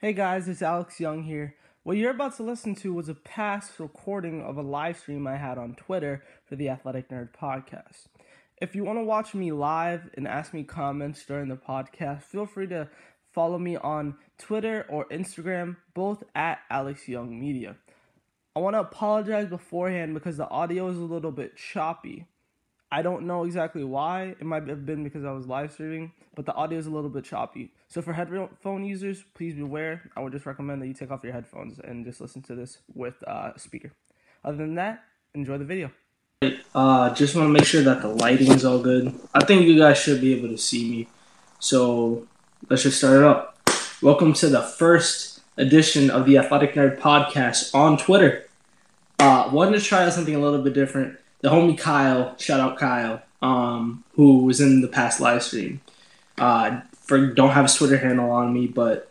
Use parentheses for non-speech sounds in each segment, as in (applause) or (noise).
Hey guys, it's Alex Young here. What you're about to listen to was a past recording of a live stream I had on Twitter for the Athletic Nerd podcast. If you want to watch me live and ask me comments during the podcast, feel free to follow me on Twitter or Instagram, both at Alex Young Media. I want to apologize beforehand because the audio is a little bit choppy. I don't know exactly why. It might have been because I was live streaming, but the audio is a little bit choppy. So for headphone users, please beware. I would just recommend that you take off your headphones and just listen to this with uh, a speaker. Other than that, enjoy the video. Uh, just want to make sure that the lighting is all good. I think you guys should be able to see me. So let's just start it up. Welcome to the first edition of the Athletic Nerd Podcast on Twitter. Uh, wanted to try out something a little bit different the homie Kyle, shout out Kyle, um, who was in the past live stream. Uh, for don't have a Twitter handle on me, but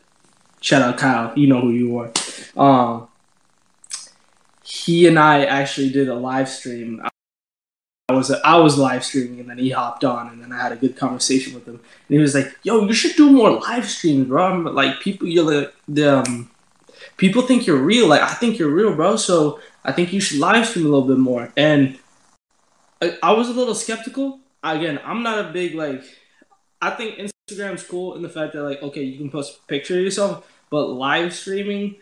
shout out Kyle, you know who you are. Um, he and I actually did a live stream. I was I was live streaming and then he hopped on and then I had a good conversation with him and he was like, "Yo, you should do more live streams, bro." I'm like, people, you're like, the um, people think you're real. Like, I think you're real, bro. So I think you should live stream a little bit more. And I, was a little skeptical. Again, I'm not a big like. I think Instagram's cool in the fact that like, okay, you can post a picture of yourself, but live streaming,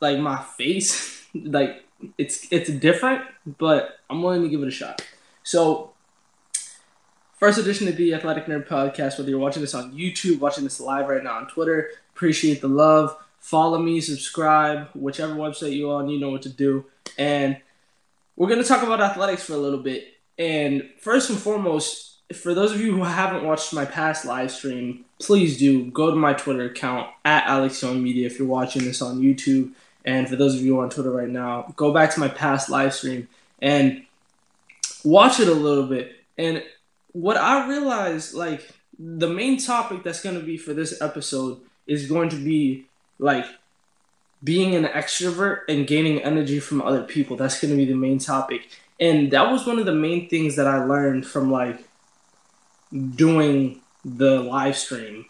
like my face, (laughs) like it's it's different. But I'm willing to give it a shot. So, first edition of the Athletic Nerd Podcast. Whether you're watching this on YouTube, watching this live right now on Twitter, appreciate the love. Follow me, subscribe, whichever website you're on, you know what to do. And we're gonna talk about athletics for a little bit and first and foremost, for those of you who haven't watched my past live stream, please do go to my Twitter account at Alex Young Media if you're watching this on YouTube. And for those of you on Twitter right now, go back to my past live stream and watch it a little bit. And what I realized, like, the main topic that's going to be for this episode is going to be like being an extrovert and gaining energy from other people. That's going to be the main topic and that was one of the main things that I learned from like doing the live stream.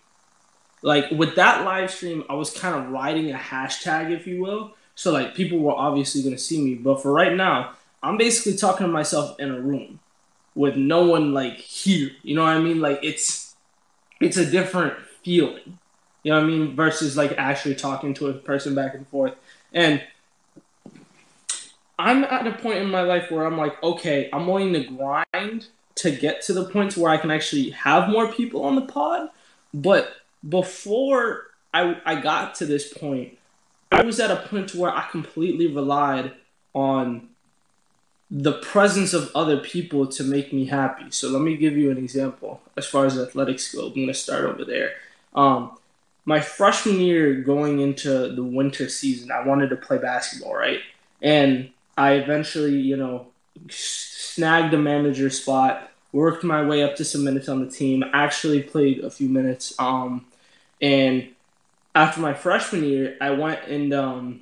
Like with that live stream, I was kind of writing a hashtag, if you will. So like people were obviously gonna see me, but for right now, I'm basically talking to myself in a room with no one like here. You know what I mean? Like it's it's a different feeling. You know what I mean? Versus like actually talking to a person back and forth. And I'm at a point in my life where I'm like, okay, I'm willing to grind to get to the point where I can actually have more people on the pod. But before I, I got to this point, I was at a point where I completely relied on the presence of other people to make me happy. So let me give you an example as far as athletics go. I'm going to start over there. Um, my freshman year going into the winter season, I wanted to play basketball, right? And I eventually, you know, snagged a manager spot, worked my way up to some minutes on the team, actually played a few minutes. Um, and after my freshman year, I went and um,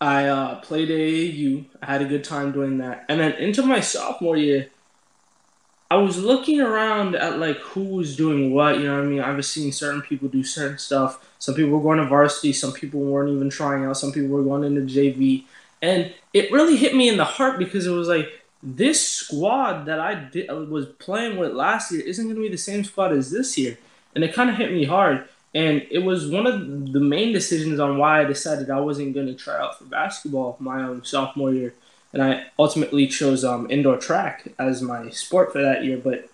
I uh, played AAU. I had a good time doing that. And then into my sophomore year, I was looking around at like who was doing what. You know what I mean? I was seeing certain people do certain stuff. Some people were going to varsity. Some people weren't even trying out. Some people were going into JV. And it really hit me in the heart because it was like this squad that I did, was playing with last year isn't going to be the same squad as this year, and it kind of hit me hard. And it was one of the main decisions on why I decided I wasn't going to try out for basketball my own sophomore year, and I ultimately chose um, indoor track as my sport for that year. But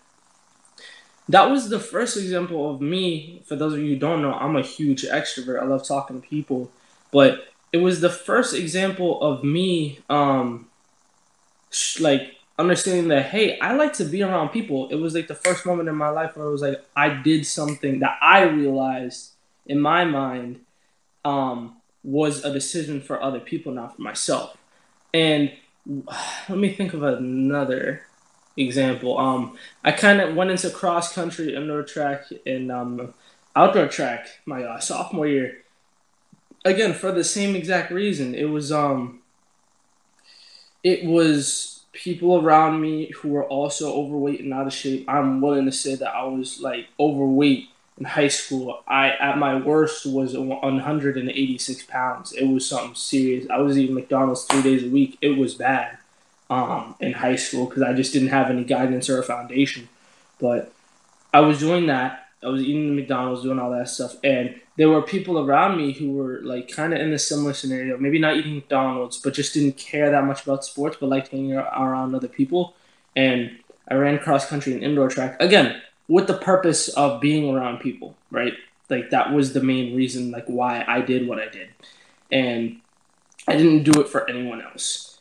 that was the first example of me. For those of you who don't know, I'm a huge extrovert. I love talking to people, but it was the first example of me um sh- like understanding that hey i like to be around people. It was like the first moment in my life where it was like i did something that i realized in my mind um was a decision for other people not for myself. And (sighs) let me think of another example. Um i kind of went into cross country indoor track and um outdoor track my uh, sophomore year again for the same exact reason. It was um it was people around me who were also overweight and out of shape. I'm willing to say that I was like overweight in high school, I at my worst was 186 pounds. It was something serious. I was eating McDonald's three days a week. It was bad um, in high school because I just didn't have any guidance or a foundation. But I was doing that. I was eating the McDonald's, doing all that stuff, and there were people around me who were like kind of in a similar scenario. Maybe not eating McDonald's, but just didn't care that much about sports, but liked hanging around other people. And I ran cross country and indoor track again with the purpose of being around people, right? Like that was the main reason, like why I did what I did, and I didn't do it for anyone else.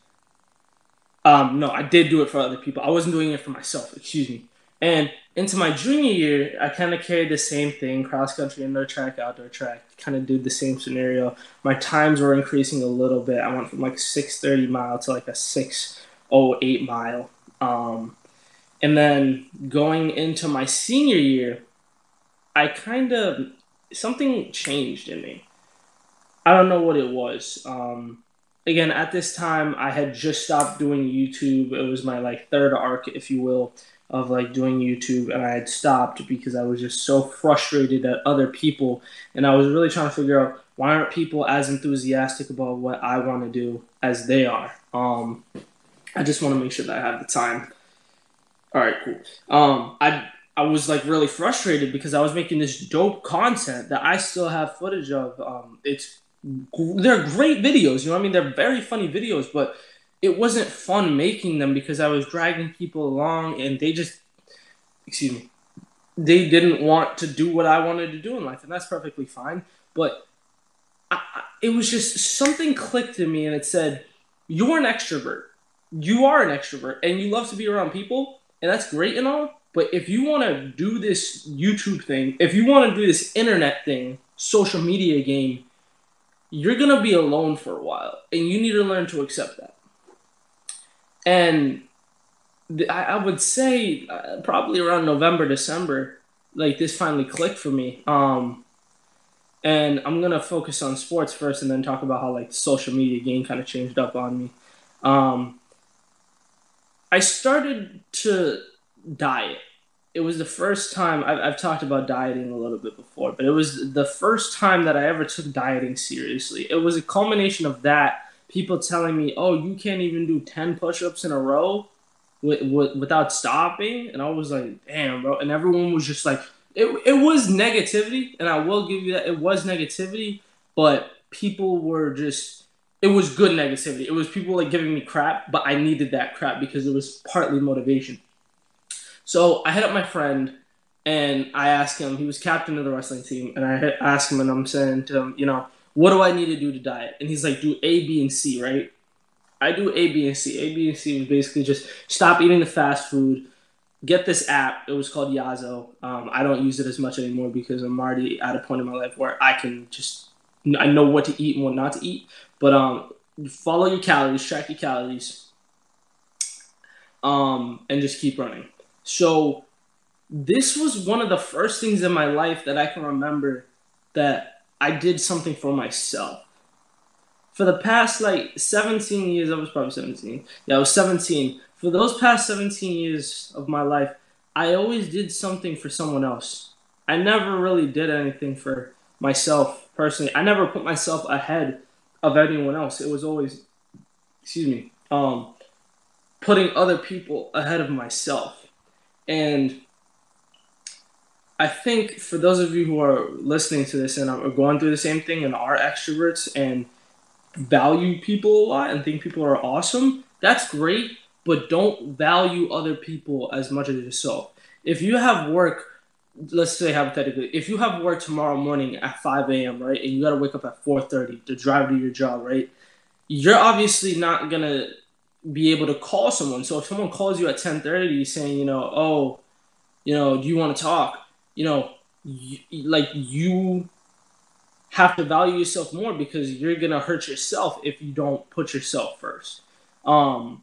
Um, no, I did do it for other people. I wasn't doing it for myself. Excuse me. And into my junior year, I kind of carried the same thing: cross country, indoor track, outdoor track. Kind of did the same scenario. My times were increasing a little bit. I went from like six thirty mile to like a six oh eight mile. Um, and then going into my senior year, I kind of something changed in me. I don't know what it was. Um, again, at this time, I had just stopped doing YouTube. It was my like third arc, if you will, of like doing YouTube, and I had stopped because I was just so frustrated at other people, and I was really trying to figure out why aren't people as enthusiastic about what I want to do as they are. Um, I just want to make sure that I have the time all right, cool. Um, I I was like really frustrated because I was making this dope content that I still have footage of. Um, it's they're great videos, you know. I mean, they're very funny videos, but it wasn't fun making them because I was dragging people along and they just, excuse me, they didn't want to do what I wanted to do in life, and that's perfectly fine. But I, it was just something clicked in me, and it said, "You're an extrovert. You are an extrovert, and you love to be around people." and that's great and all. But if you want to do this YouTube thing, if you want to do this internet thing, social media game, you're gonna be alone for a while, and you need to learn to accept that. And I, I would say uh, probably around November, December, like this finally clicked for me. Um, and I'm gonna focus on sports first, and then talk about how like the social media game kind of changed up on me. Um, I started to diet. It was the first time I've, I've talked about dieting a little bit before, but it was the first time that I ever took dieting seriously. It was a culmination of that. People telling me, "Oh, you can't even do ten push-ups in a row with, with, without stopping," and I was like, "Damn, bro!" And everyone was just like, "It it was negativity," and I will give you that it was negativity, but people were just it was good negativity. It was people like giving me crap, but I needed that crap because it was partly motivation. So I hit up my friend and I asked him, he was captain of the wrestling team, and I asked him and I'm saying to him, you know, what do I need to do to diet? And he's like, do A, B, and C, right? I do A, B, and C. A, B, and C was basically just stop eating the fast food, get this app. It was called Yazio. Um, I don't use it as much anymore because I'm already at a point in my life where I can just I know what to eat and what not to eat. But um, follow your calories, track your calories, um, and just keep running. So this was one of the first things in my life that I can remember that I did something for myself. For the past like 17 years, I was probably 17. Yeah, I was 17. For those past 17 years of my life, I always did something for someone else. I never really did anything for myself personally. I never put myself ahead of anyone else. It was always, excuse me, um, putting other people ahead of myself. And I think for those of you who are listening to this and are going through the same thing and are extroverts and value people a lot and think people are awesome, that's great, but don't value other people as much as yourself. If you have work let's say hypothetically, if you have work tomorrow morning at 5 a.m., right, and you got to wake up at 4:30 to drive to your job, right, you're obviously not gonna be able to call someone. So if someone calls you at 10:30 saying, you know, oh, you know, do you want to talk? You know, like you have to value yourself more because you're gonna hurt yourself if you don't put yourself first. Um,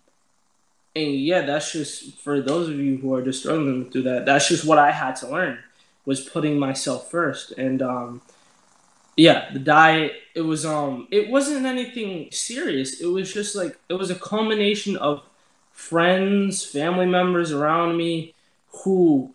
and yeah, that's just for those of you who are just struggling through that. That's just what I had to learn was putting myself first. And um, yeah, the diet. It was um, it wasn't anything serious. It was just like it was a combination of friends, family members around me who,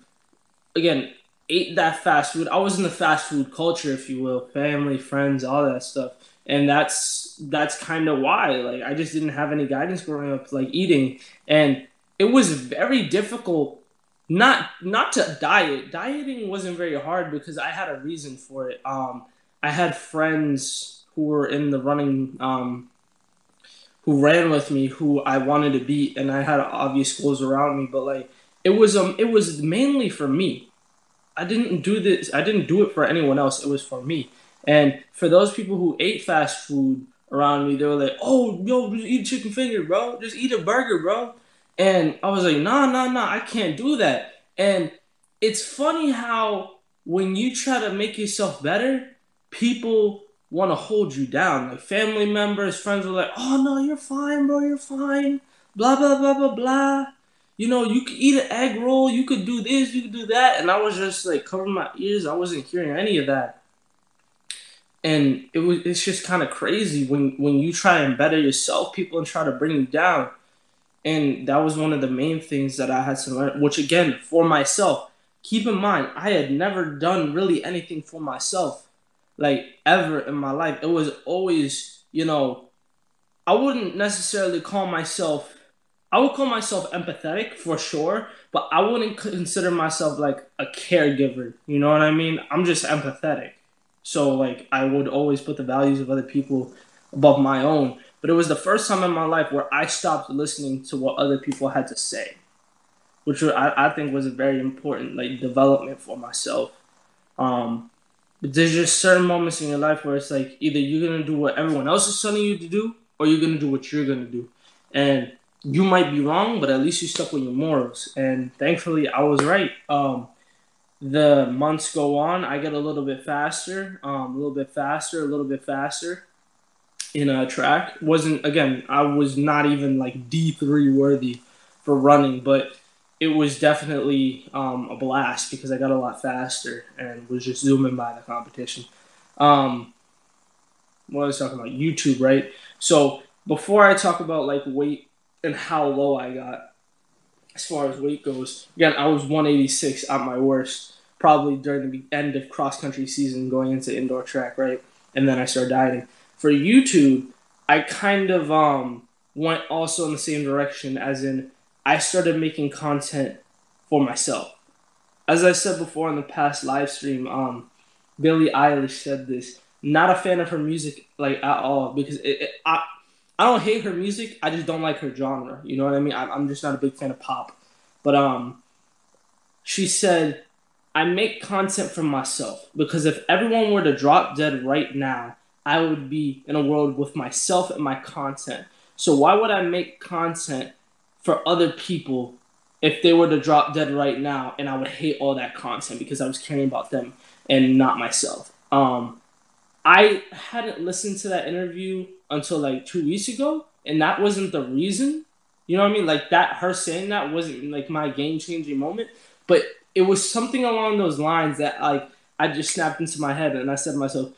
again, ate that fast food. I was in the fast food culture, if you will, family, friends, all that stuff. And that's that's kind of why. Like I just didn't have any guidance growing up, like eating, and it was very difficult. Not not to diet. Dieting wasn't very hard because I had a reason for it. Um, I had friends who were in the running um, who ran with me who I wanted to beat and I had obvious goals around me but like it was um it was mainly for me I didn't do this I didn't do it for anyone else it was for me and for those people who ate fast food around me they were like oh yo just eat chicken finger bro just eat a burger bro and I was like nah nah nah I can't do that and it's funny how when you try to make yourself better people want to hold you down. Like family members, friends are like, "Oh no, you're fine, bro. You're fine." Blah blah blah blah blah. You know, you could eat an egg roll. You could do this. You could do that. And I was just like covering my ears. I wasn't hearing any of that. And it was it's just kind of crazy when when you try and better yourself, people and try to bring you down. And that was one of the main things that I had to learn. Which again, for myself, keep in mind, I had never done really anything for myself like ever in my life. It was always, you know, I wouldn't necessarily call myself I would call myself empathetic for sure, but I wouldn't consider myself like a caregiver. You know what I mean? I'm just empathetic. So like I would always put the values of other people above my own. But it was the first time in my life where I stopped listening to what other people had to say, which I, I think was a very important like development for myself. Um, but there's just certain moments in your life where it's like either you're gonna do what everyone else is telling you to do, or you're gonna do what you're gonna do. And you might be wrong, but at least you stuck with your morals. And thankfully, I was right. Um, the months go on, I get a little bit faster, um, a little bit faster, a little bit faster in a track. wasn't again, I was not even like D three worthy for running, but it was definitely um, a blast because I got a lot faster and was just zooming by the competition. Um, what was talking about? YouTube, right? So before I talk about like weight and how low I got, as far as weight goes, again, I was 186 at my worst, probably during the end of cross country season going into indoor track, right? And then I started dieting. For YouTube, I kind of um, went also in the same direction, as in I started making content for myself. As I said before in the past live stream, um, Billie Eilish said this. Not a fan of her music like at all because it, it, I I don't hate her music. I just don't like her genre. You know what I mean? I, I'm just not a big fan of pop. But um, she said, I make content for myself because if everyone were to drop dead right now, I would be in a world with myself and my content. So why would I make content for other people if they were to drop dead right now and I would hate all that content because I was caring about them and not myself. Um, I hadn't listened to that interview until like two weeks ago, and that wasn't the reason. You know what I mean? Like that, her saying that wasn't like my game changing moment, but it was something along those lines that like I just snapped into my head, and I said to myself,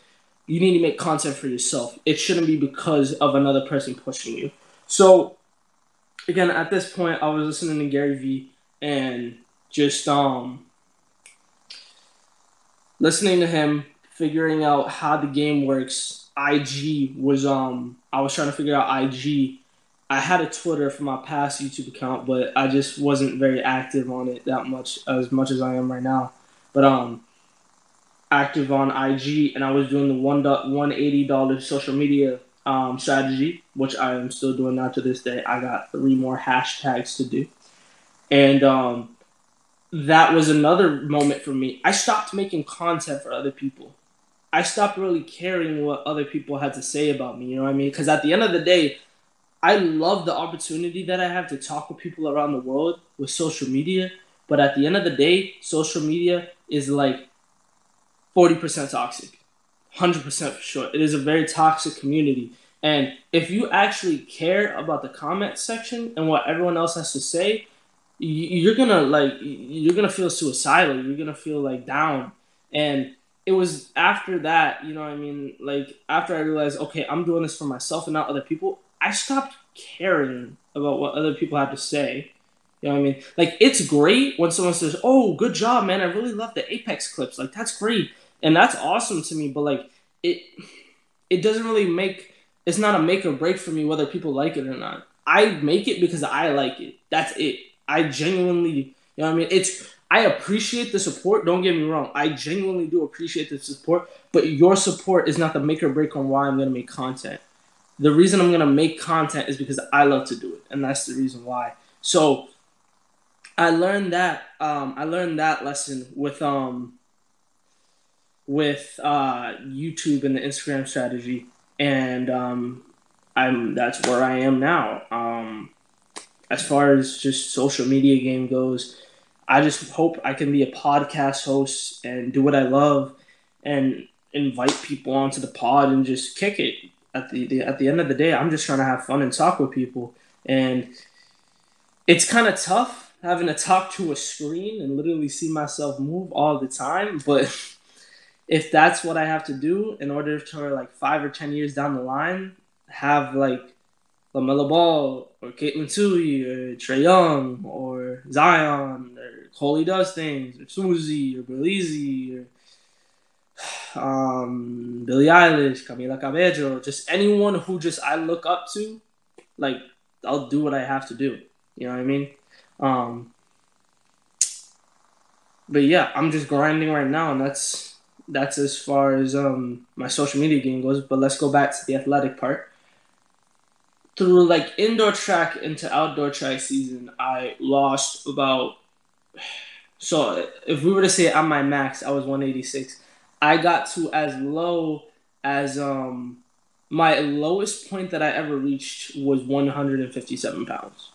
"You need to make content for yourself. It shouldn't be because of another person pushing you." So again, at this point, I was listening to Gary Vee and just um listening to him, figuring out how the game works. IG was um I was trying to figure out IG. I had a Twitter for my past YouTube account, but I just wasn't very active on it that much as much as I am right now. But um active on IG and I was doing the one one eighty dollars social media um, strategy, which I am still doing now to this day. I got three more hashtags to do. And um, that was another moment for me. I stopped making content for other people. I stopped really caring what other people had to say about me. You know what I mean? Because at the end of the day, I love the opportunity that I have to talk with people around the world with social media. But at the end of the day, social media is like 40% toxic. 100% for sure. It is a very toxic community. And if you actually care about the comment section and what everyone else has to say, you're gonna like you're gonna feel suicidal. You're gonna feel like down. And it was after that, you know, I mean, like after I realized, okay, I'm doing this for myself and not other people. I stopped caring about what other people had to say, You know what I mean? Like it's great when someone says, "Oh, good job, man! I really love the Apex clips." Like that's great, and that's awesome to me. But like it, it doesn't really make. It's not a make or break for me whether people like it or not. I make it because I like it. That's it. I genuinely, you know what I mean? It's I appreciate the support. Don't get me wrong. I genuinely do appreciate the support, but your support is not the make or break on why I'm gonna make content. The reason I'm gonna make content is because I love to do it, and that's the reason why. So I learned that um, I learned that lesson with um with uh, YouTube and the Instagram strategy, and um, I'm that's where I am now. Um, as far as just social media game goes, I just hope I can be a podcast host and do what I love, and invite people onto the pod and just kick it. At the, the at the end of the day, I'm just trying to have fun and talk with people, and it's kind of tough having to talk to a screen and literally see myself move all the time. But (laughs) if that's what I have to do in order to like five or ten years down the line, have like LaMelo Ball or Caitlin Tui or Trae Young or Zion Coley does things or Susie or Belize or um, Billie Eilish, Camila Cabello, just anyone who just I look up to, like I'll do what I have to do. You know what I mean? Um, but yeah, I'm just grinding right now, and that's that's as far as um my social media game goes. But let's go back to the athletic part. Through like indoor track into outdoor track season, I lost about. So if we were to say at my max, I was 186. I got to as low as um my lowest point that I ever reached was 157 pounds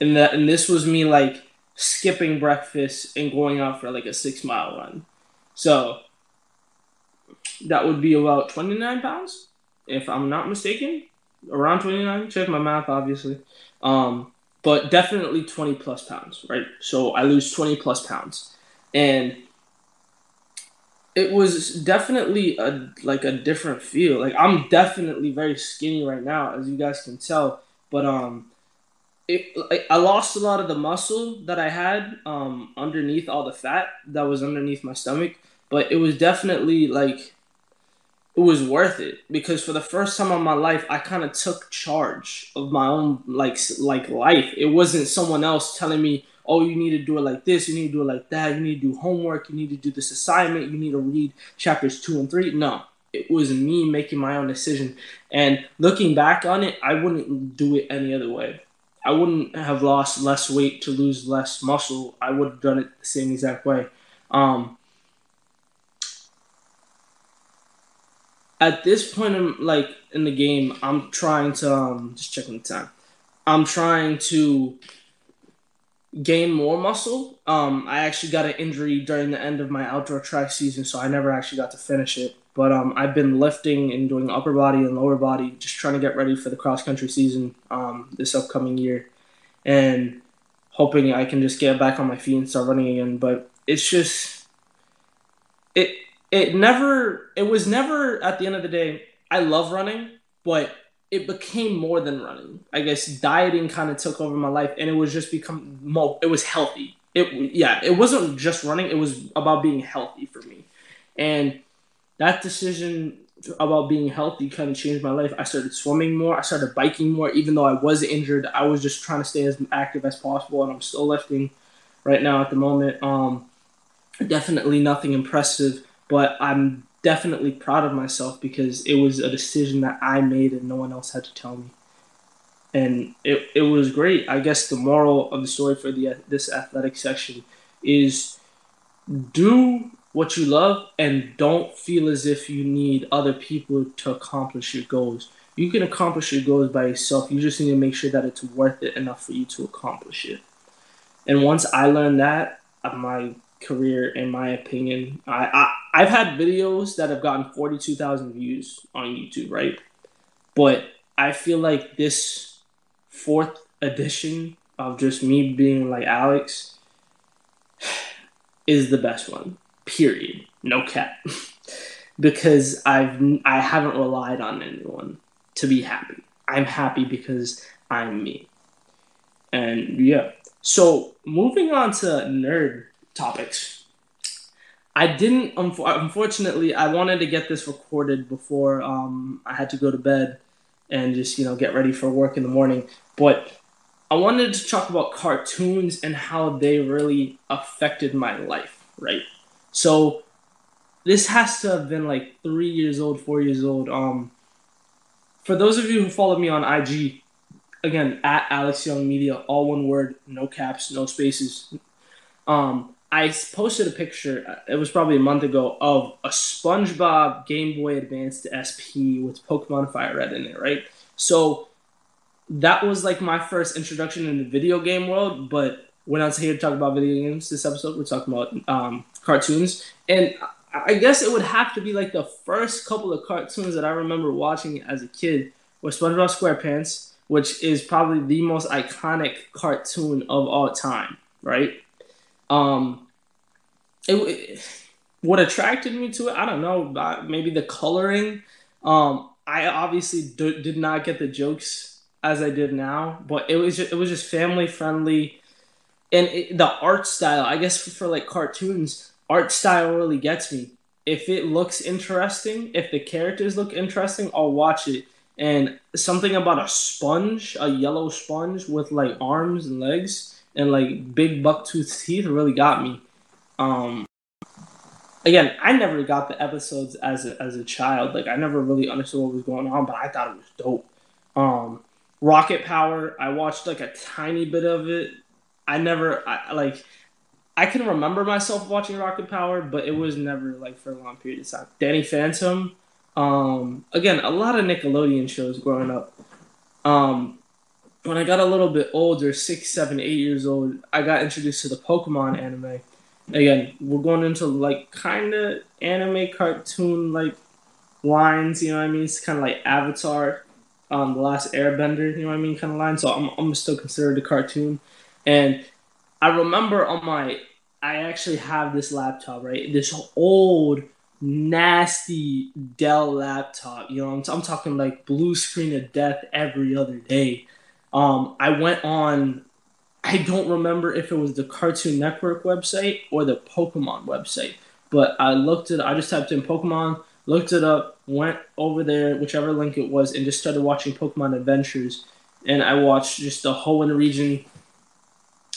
and that and this was me like skipping breakfast and going out for like a six mile run. So that would be about 29 pounds, if I'm not mistaken. Around 29, check my math, obviously. Um, but definitely 20 plus pounds, right? So I lose 20 plus pounds. And it was definitely a like a different feel. Like I'm definitely very skinny right now, as you guys can tell. But um it, I lost a lot of the muscle that I had um, underneath all the fat that was underneath my stomach, but it was definitely like it was worth it because for the first time in my life, I kind of took charge of my own like like life. It wasn't someone else telling me, "Oh, you need to do it like this. You need to do it like that. You need to do homework. You need to do this assignment. You need to read chapters two and three. No, it was me making my own decision. And looking back on it, I wouldn't do it any other way. I wouldn't have lost less weight to lose less muscle. I would have done it the same exact way. Um, at this point in like in the game, I'm trying to um, just checking the time. I'm trying to gain more muscle. Um, I actually got an injury during the end of my outdoor track season, so I never actually got to finish it. But um, I've been lifting and doing upper body and lower body, just trying to get ready for the cross country season um, this upcoming year, and hoping I can just get back on my feet and start running again. But it's just it it never it was never at the end of the day. I love running, but it became more than running. I guess dieting kind of took over my life, and it was just become more. It was healthy. It yeah, it wasn't just running. It was about being healthy for me, and that decision about being healthy kind of changed my life. I started swimming more. I started biking more, even though I was injured. I was just trying to stay as active as possible, and I'm still lifting right now at the moment. Um, definitely nothing impressive, but I'm definitely proud of myself because it was a decision that I made and no one else had to tell me. And it, it was great. I guess the moral of the story for the this athletic section is do what you love and don't feel as if you need other people to accomplish your goals. You can accomplish your goals by yourself. You just need to make sure that it's worth it enough for you to accomplish it. And once I learned that, my career, in my opinion, I, I I've had videos that have gotten forty two thousand views on YouTube, right? But I feel like this fourth edition of just me being like Alex (sighs) is the best one period. No cap. (laughs) because I've I haven't relied on anyone to be happy. I'm happy because I'm me. And yeah. So moving on to nerd topics. I didn't. Unfortunately, I wanted to get this recorded before um, I had to go to bed and just you know get ready for work in the morning. But I wanted to talk about cartoons and how they really affected my life. Right. So this has to have been like three years old, four years old. Um, for those of you who follow me on IG, again at Alex Young Media, all one word, no caps, no spaces. Um, I posted a picture. It was probably a month ago of a SpongeBob Game Boy Advanced SP with Pokemon Fire Red in it, right? So that was like my first introduction in the video game world. But we're not here to talk about video games this episode. We're talking about um, cartoons, and I guess it would have to be like the first couple of cartoons that I remember watching as a kid were SpongeBob SquarePants, which is probably the most iconic cartoon of all time, right? Um, it, it what attracted me to it, I don't know, maybe the coloring. Um, I obviously d- did not get the jokes as I did now, but it was just, it was just family friendly, and it, the art style. I guess for, for like cartoons, art style really gets me. If it looks interesting, if the characters look interesting, I'll watch it. And something about a sponge, a yellow sponge with like arms and legs and like big bucktooth teeth really got me. Um, again, I never got the episodes as a, as a child. Like I never really understood what was going on, but I thought it was dope. Um, Rocket Power, I watched like a tiny bit of it. I never I, like I can remember myself watching Rocket Power, but it was never like for a long period of time. Danny Phantom, um, again, a lot of Nickelodeon shows growing up. Um, when I got a little bit older, six, seven, eight years old, I got introduced to the Pokemon anime. Again, we're going into like kind of anime cartoon like lines, you know what I mean? It's kind of like Avatar, um, The Last Airbender, you know what I mean? Kind of line. So I'm, I'm still considered a cartoon. And I remember on my, I actually have this laptop, right? This old nasty Dell laptop. You know, I'm, I'm talking like blue screen of death every other day. Um, I went on. I don't remember if it was the Cartoon Network website or the Pokemon website, but I looked it. I just typed in Pokemon, looked it up, went over there, whichever link it was, and just started watching Pokemon Adventures. And I watched just the whole Hoenn region,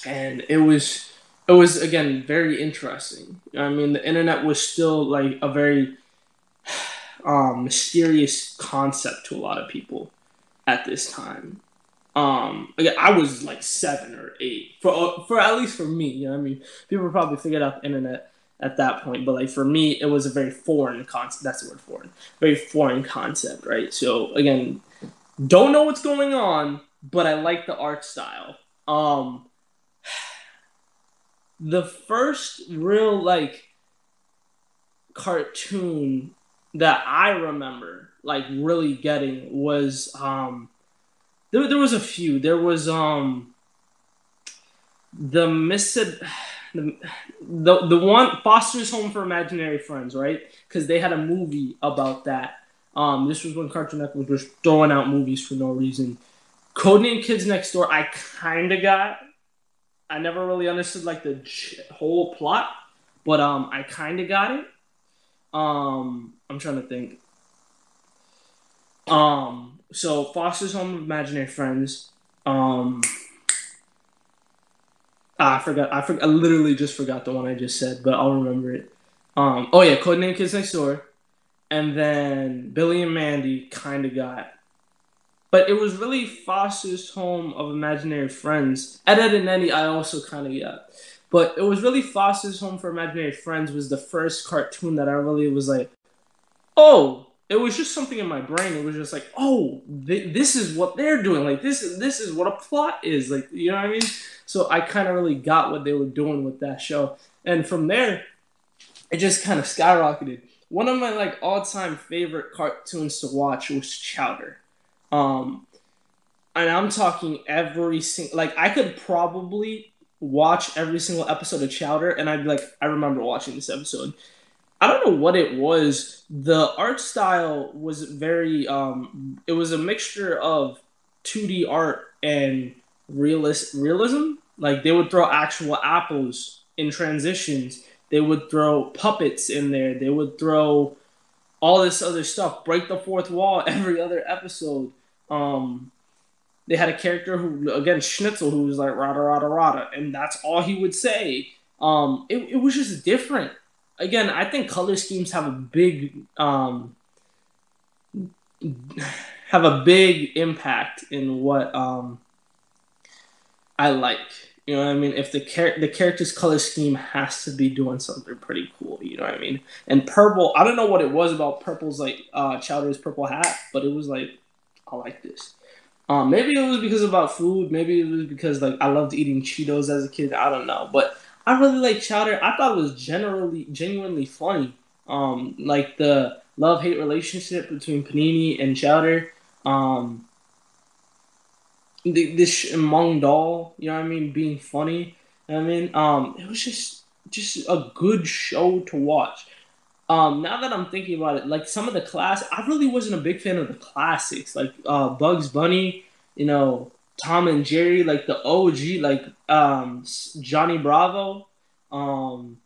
and it was it was again very interesting. I mean, the internet was still like a very (sighs) um, mysterious concept to a lot of people at this time. Um, again, I was like seven or eight for for at least for me. You know, I mean, people probably figured out the internet at that point, but like for me, it was a very foreign concept. That's the word foreign, very foreign concept, right? So again, don't know what's going on, but I like the art style. Um, (sighs) the first real like cartoon that I remember like really getting was um there, there was a few there was um the missed (sighs) the, the the one Foster's Home for Imaginary Friends right because they had a movie about that um this was when Cartoon Network was just throwing out movies for no reason Codename Kids Next Door I kind of got I never really understood like the whole plot, but um, I kind of got it. Um, I'm trying to think. Um, so Foster's Home of Imaginary Friends. Um, I forgot. I forgot. I literally just forgot the one I just said, but I'll remember it. Um, oh yeah, Codename Kids Next Door, and then Billy and Mandy kind of got but it was really Foster's Home of Imaginary Friends. Ed, Edd and Eddy, I also kind of got. But it was really Foster's Home for Imaginary Friends was the first cartoon that I really was like, oh, it was just something in my brain. It was just like, oh, th- this is what they're doing. Like this is this is what a plot is. Like you know what I mean? So I kind of really got what they were doing with that show, and from there, it just kind of skyrocketed. One of my like all time favorite cartoons to watch was Chowder. Um, and I'm talking every single like I could probably watch every single episode of Chowder, and I'd be like, I remember watching this episode. I don't know what it was. The art style was very um it was a mixture of 2D art and realist realism. Like they would throw actual apples in transitions. They would throw puppets in there. They would throw all this other stuff. Break the fourth wall (laughs) every other episode. Um, they had a character who, again, Schnitzel, who was like rada rada rada, and that's all he would say. Um, it, it was just different. Again, I think color schemes have a big um, have a big impact in what um, I like. You know what I mean? If the char- the character's color scheme has to be doing something pretty cool, you know what I mean? And purple, I don't know what it was about purple's like uh Chowder's purple hat, but it was like I like this. Um, maybe it was because about food. Maybe it was because like I loved eating Cheetos as a kid. I don't know, but I really like Chowder. I thought it was generally genuinely funny. Um, like the love hate relationship between Panini and Chowder. Um, the, this Mung Daal, you know what I mean, being funny. You know I mean, um, it was just just a good show to watch. Um, now that I'm thinking about it, like some of the class, I really wasn't a big fan of the classics, like uh, Bugs Bunny, you know, Tom and Jerry, like the OG, like um, Johnny Bravo. Um,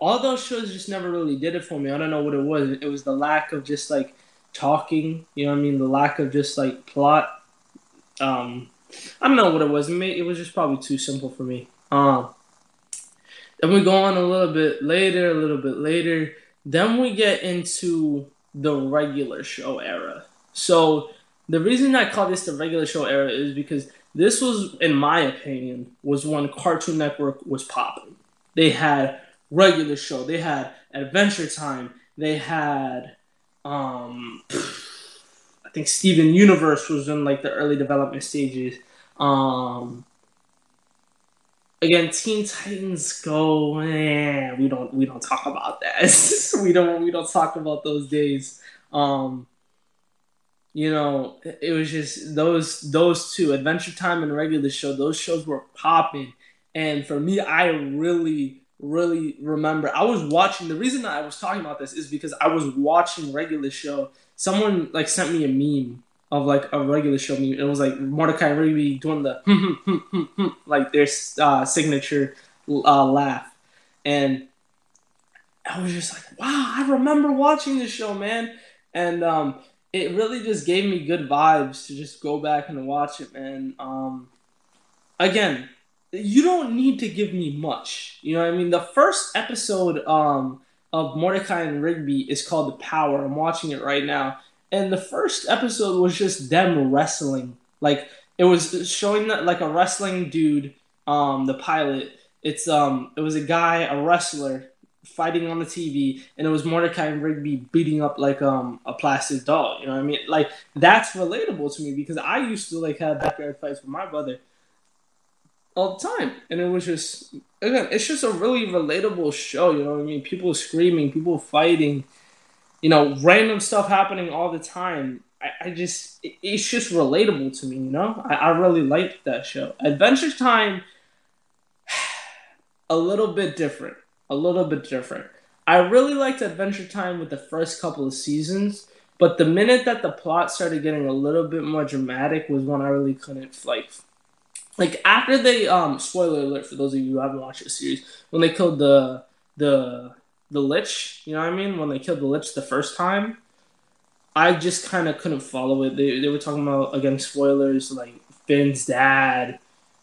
all those shows just never really did it for me. I don't know what it was. It was the lack of just like talking, you know what I mean? The lack of just like plot. Um, I don't know what it was. It was just probably too simple for me. Um, then we go on a little bit later, a little bit later then we get into the regular show era. So the reason I call this the regular show era is because this was, in my opinion, was when Cartoon Network was popping. They had regular show, they had Adventure Time, they had, um, I think Steven Universe was in like the early development stages. Um, again, Teen Titans Go. Eh, we don't we don't talk about that. (laughs) we don't we don't talk about those days. Um, you know, it was just those those two, Adventure Time and regular show. Those shows were popping, and for me, I really really remember I was watching. The reason that I was talking about this is because I was watching regular show. Someone like sent me a meme of like a regular show meme. It was like Mordecai Rigby doing the (laughs) like their uh, signature uh, laugh, and I was just like, wow, I remember watching this show, man, and um, it really just gave me good vibes to just go back and watch it, man. Um, again, you don't need to give me much. You know what I mean? The first episode um, of Mordecai and Rigby is called The Power. I'm watching it right now and the first episode was just them wrestling. Like it was showing that like a wrestling dude, um, the pilot. It's um, it was a guy, a wrestler, fighting on the TV, and it was Mordecai and Rigby beating up like um a plastic doll. You know what I mean? Like that's relatable to me because I used to like have backyard fights with my brother all the time, and it was just again, it's just a really relatable show. You know what I mean? People screaming, people fighting you know, random stuff happening all the time. I, I just, it's just relatable to me, you know? I, I really liked that show. Adventure Time, (sighs) a little bit different. A little bit different. I really liked Adventure Time with the first couple of seasons, but the minute that the plot started getting a little bit more dramatic was when I really couldn't like like after they um spoiler alert for those of you who haven't watched the series when they killed the the the Lich, you know what I mean? When they killed the Lich the first time, I just kind of couldn't follow it. They, they were talking about, again, spoilers, like Finn's dad,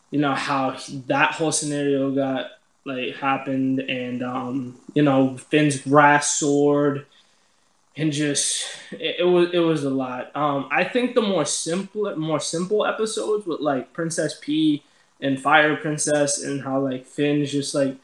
you know, how he, that whole scenario got, like, happened, and, um, you know, Finn's grass sword, and just, it, it was, it was a lot. Um, I think the more simple, more simple episodes with, like, Princess P and Fire Princess, and how, like, Finn's just, like,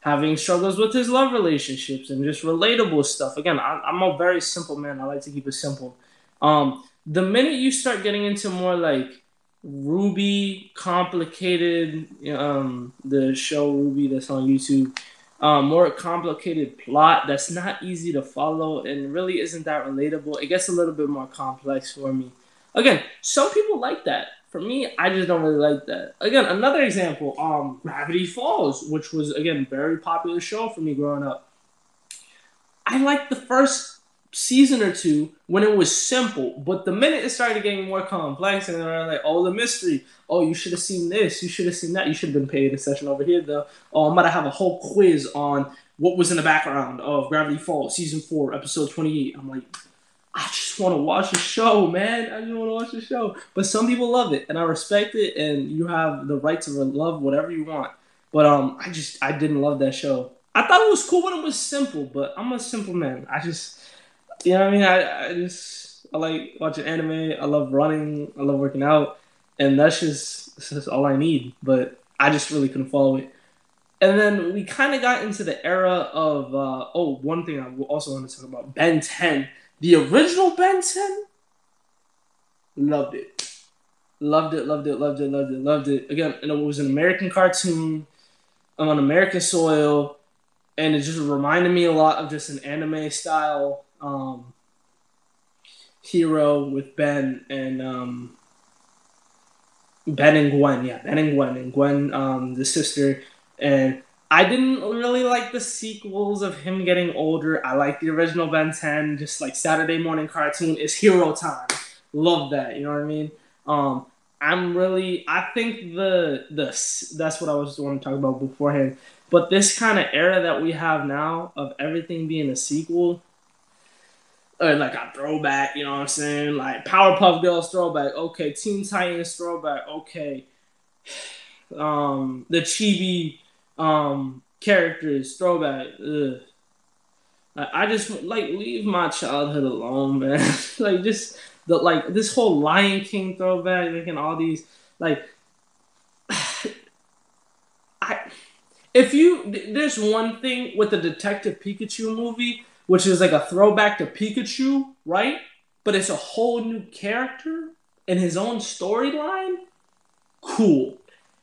having struggles with his love relationships and just relatable stuff. Again, I, am a very simple man. I like to keep it simple. Um, the minute you start getting into more like RWBY, complicated, um, the show RWBY that's on YouTube, um, more complicated plot that's not easy to follow and really isn't that relatable. It gets a little bit more complex for me. Again, some people like that for me, I just don't really like that. Again, another example, um, Gravity Falls, which was again very popular show for me growing up. I liked the first season or two when it was simple, but the minute it started getting more complex and they're like, oh, the mystery, oh, you should have seen this, you should have seen that, you should have been paid paying attention over here though. Oh, I'm going to have a whole quiz on what was in the background of Gravity Falls season four, episode 28. I'm like, I just want to watch the show, man. I just want to watch the show. But some people love it, and I respect it, and you have the right to love whatever you want. But um, I just I didn't love that show. I thought it was cool when it was simple, but I'm a simple man. I just, you know what I mean? I, I just I like watching anime. I love running. I love working out, and that's just that's just all I need. But I just really couldn't follow it. And then we kind of got into the era of uh, oh, one thing I also want to talk about Ben 10 the original Ben 10, loved it. Loved it, loved it, loved it, loved it, loved it. Again, and it was an American cartoon on American soil, and it just reminded me a lot of just an anime style um, hero with Ben and um, Ben and Gwen. Yeah, Ben and Gwen, and Gwen, um, the sister, and I didn't really like the sequels of him getting older. I like the original Ben 10, just like Saturday morning cartoon is hero time. Love that, you know what I mean? Um, I'm really I think the the that's what I was want to talk about beforehand. But this kind of era that we have now of everything being a sequel, or like a throwback, you know what I'm saying? Like Powerpuff Girls throwback, okay. Teen Titans throwback, okay. (sighs) Um, the Chibi um characters, throwback. Ugh. I just like leave my childhood alone, (laughs) man. like just the like this whole Lion King throwback, making all these like. (sighs) I, if you there's one thing with the Detective Pikachu movie, which is like a throwback to Pikachu, right? But it's a whole new character and his own storyline. Cool.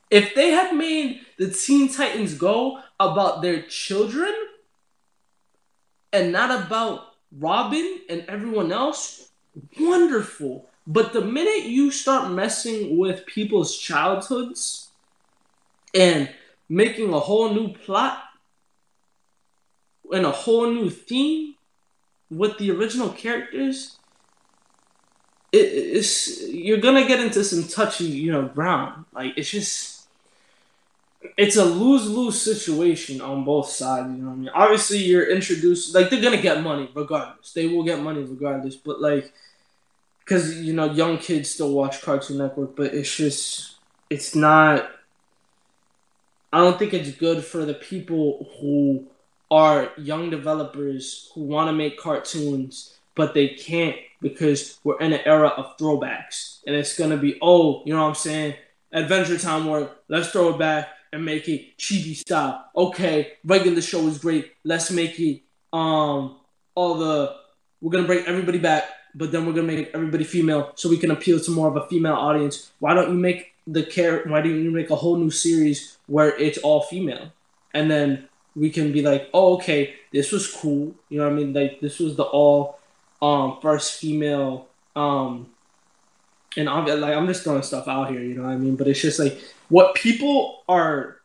If they had made the Teen Titans Go about their children and not about Robin and everyone else, wonderful. But the minute you start messing with people's childhoods and making a whole new plot and a whole new theme with the original characters, it, it's you're gonna get into some touchy, you know, ground. Like it's just it's a lose lose situation on both sides. You know what I mean? Obviously, you're introduced like they're gonna get money regardless. They will get money regardless. But like, because you know, young kids still watch Cartoon Network, but it's just it's not. I don't think it's good for the people who are young developers who want to make cartoons, but they can't because we're in an era of throwbacks, and it's gonna be oh, you know what I'm saying? Adventure Time, where let's throw it back and make it chibi style. Okay, regular show is great. Let's make it um all the we're gonna bring everybody back, but then we're gonna make everybody female so we can appeal to more of a female audience. Why don't you make the care? Why don't you make a whole new series where it's all female, and then we can be like, oh, okay, this was cool. You know what I mean? Like this was the all um first female um and I'm like I'm just throwing stuff out here, you know what I mean? But it's just like what people are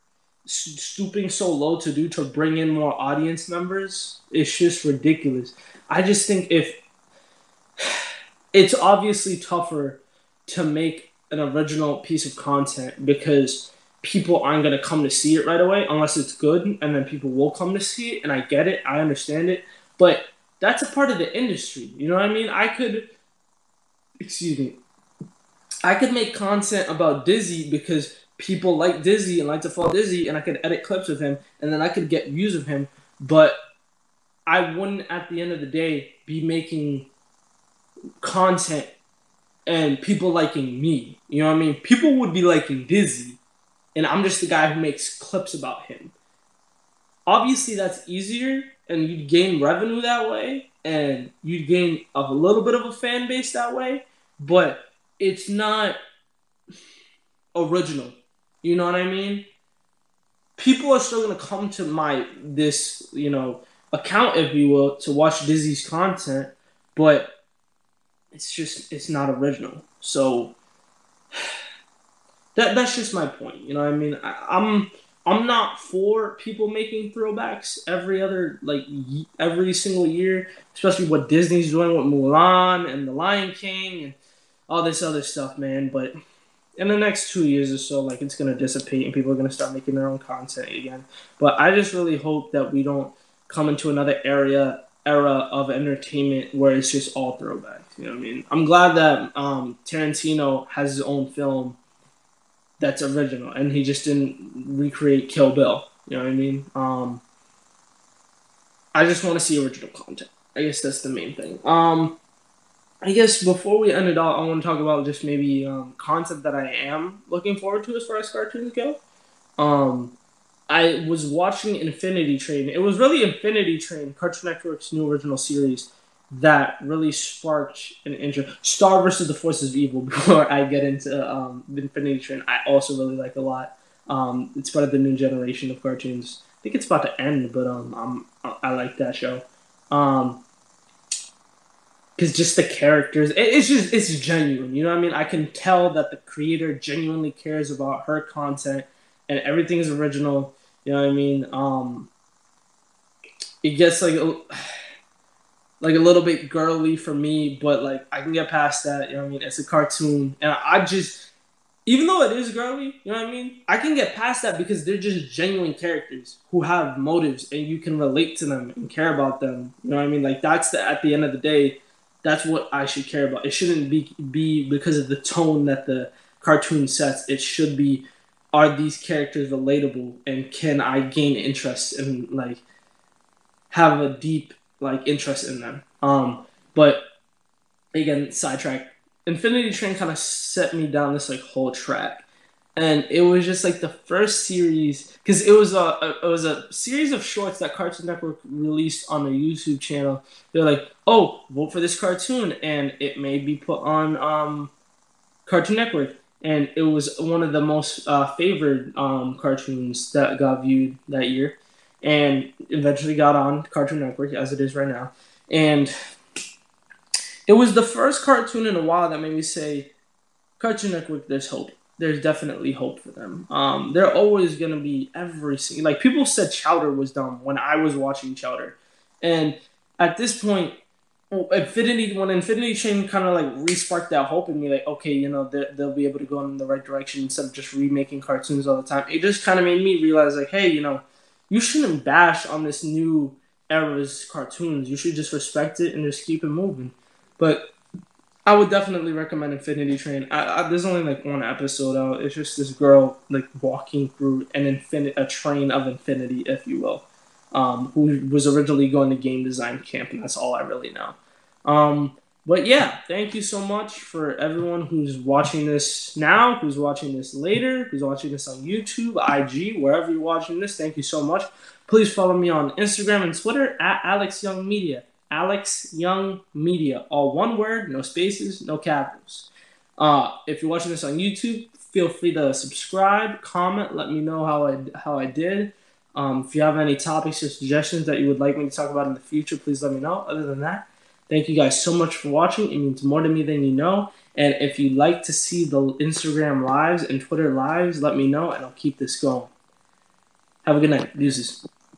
stooping so low to do to bring in more audience members it's just ridiculous. I just think if (sighs) it's obviously tougher to make an original piece of content because people aren't going to come to see it right away unless it's good and then people will come to see it and I get it, I understand it, but that's a part of the industry. You know what I mean? I could excuse me. I could make content about Dizzy because people like Dizzy and like to follow Dizzy, and I could edit clips of him, and then I could get views of him. But I wouldn't, at the end of the day, be making content and people liking me. You know what I mean? People would be liking Dizzy, and I'm just the guy who makes clips about him. Obviously, that's easier, and you'd gain revenue that way, and you'd gain a little bit of a fan base that way, but it's not original. You know what I mean? People are still gonna come to my this you know account, if you will, to watch Dizzy's content, but it's just it's not original. So that that's just my point. You know I mean? I, I'm I'm not for people making throwbacks every other like every single year, especially what Disney's doing with Mulan and The Lion King and all this other stuff, man. But in the next two years or so, like it's gonna dissipate and people are gonna start making their own content again. But I just really hope that we don't come into another area era of entertainment where it's just all throwbacks. You know what I mean? I'm glad that um, Tarantino has his own film that's original, and he just didn't recreate Kill Bill. You know what I mean? Um, I just want to see original content. I guess that's the main thing. Um, I guess before we end it all, I want to talk about just maybe um, content that I am looking forward to as far as cartoons go. Um, I was watching Infinity Train. It was really Infinity Train, Cartoon Network's new original series, that really sparked an interest. Star versus the Forces of Evil. (laughs) Before I get into um, Infinity Train, I also really like a lot. Um, it's part of the new generation of cartoons. I think it's about to end, but um, I'm, I like that show. Um, because just the characters, it, it's just it's genuine. You know what I mean? I can tell that the creator genuinely cares about her content, and everything is original. You know what I mean? Um, it gets like like a little bit girly for me, but like I can get past that. You know what I mean? It's a cartoon, and I just, even though it is girly, you know what I mean? I can get past that because they're just genuine characters who have motives, and you can relate to them and care about them. You know what I mean? Like that's the at the end of the day, that's what I should care about. It shouldn't be be because of the tone that the cartoon sets. It should be, are these characters relatable, and can I gain interest and like have a deep like interest in them. Um, but again, sidetrack. Infinity Train kind of set me down this like whole track, and it was just like the first series because it was a, a, it was a series of shorts that Cartoon Network released on their YouTube channel. They're like, oh, vote for this cartoon, and it may be put on um, Cartoon Network. And it was one of the most uh, favored um, cartoons that got viewed that year and eventually got on Cartoon Network as it is right now. And it was the first cartoon in a while that made me say, Cartoon Network, there's hope. There's definitely hope for them. Um, they're always gonna be every single like people said Chowder was dumb when I was watching Chowder, and at this point, Infinity when Infinity Train kind of like re-sparked that hope in me, like okay, you know they'll be able to go in the right direction instead of just remaking cartoons all the time. It just kind of made me realize like, hey, you know you shouldn't bash on this new era's cartoons. You should just respect it and just keep it moving. But I would definitely recommend Infinity Train. I, I, there's only like one episode out. It's just this girl like walking through an infinite a train of infinity, if you will, um, who was originally going to game design camp, and that's all I really know. Um, but yeah, thank you so much for everyone who's watching this now, who's watching this later, who's watching this on YouTube, IG, wherever you're watching this. Thank you so much. Please follow me on Instagram and Twitter at Alex Young Media. Alex Young Media, all one word, no spaces, no capitals. Uh, if you're watching this on YouTube, feel free to subscribe, comment, let me know how I how I did. Um, if you have any topics or suggestions that you would like me to talk about in the future, please let me know. Other than that, Thank you guys so much for watching. It means more to me than you know. And if you'd like to see the Instagram lives and Twitter lives, let me know and I'll keep this going. Have a good night. Deuces.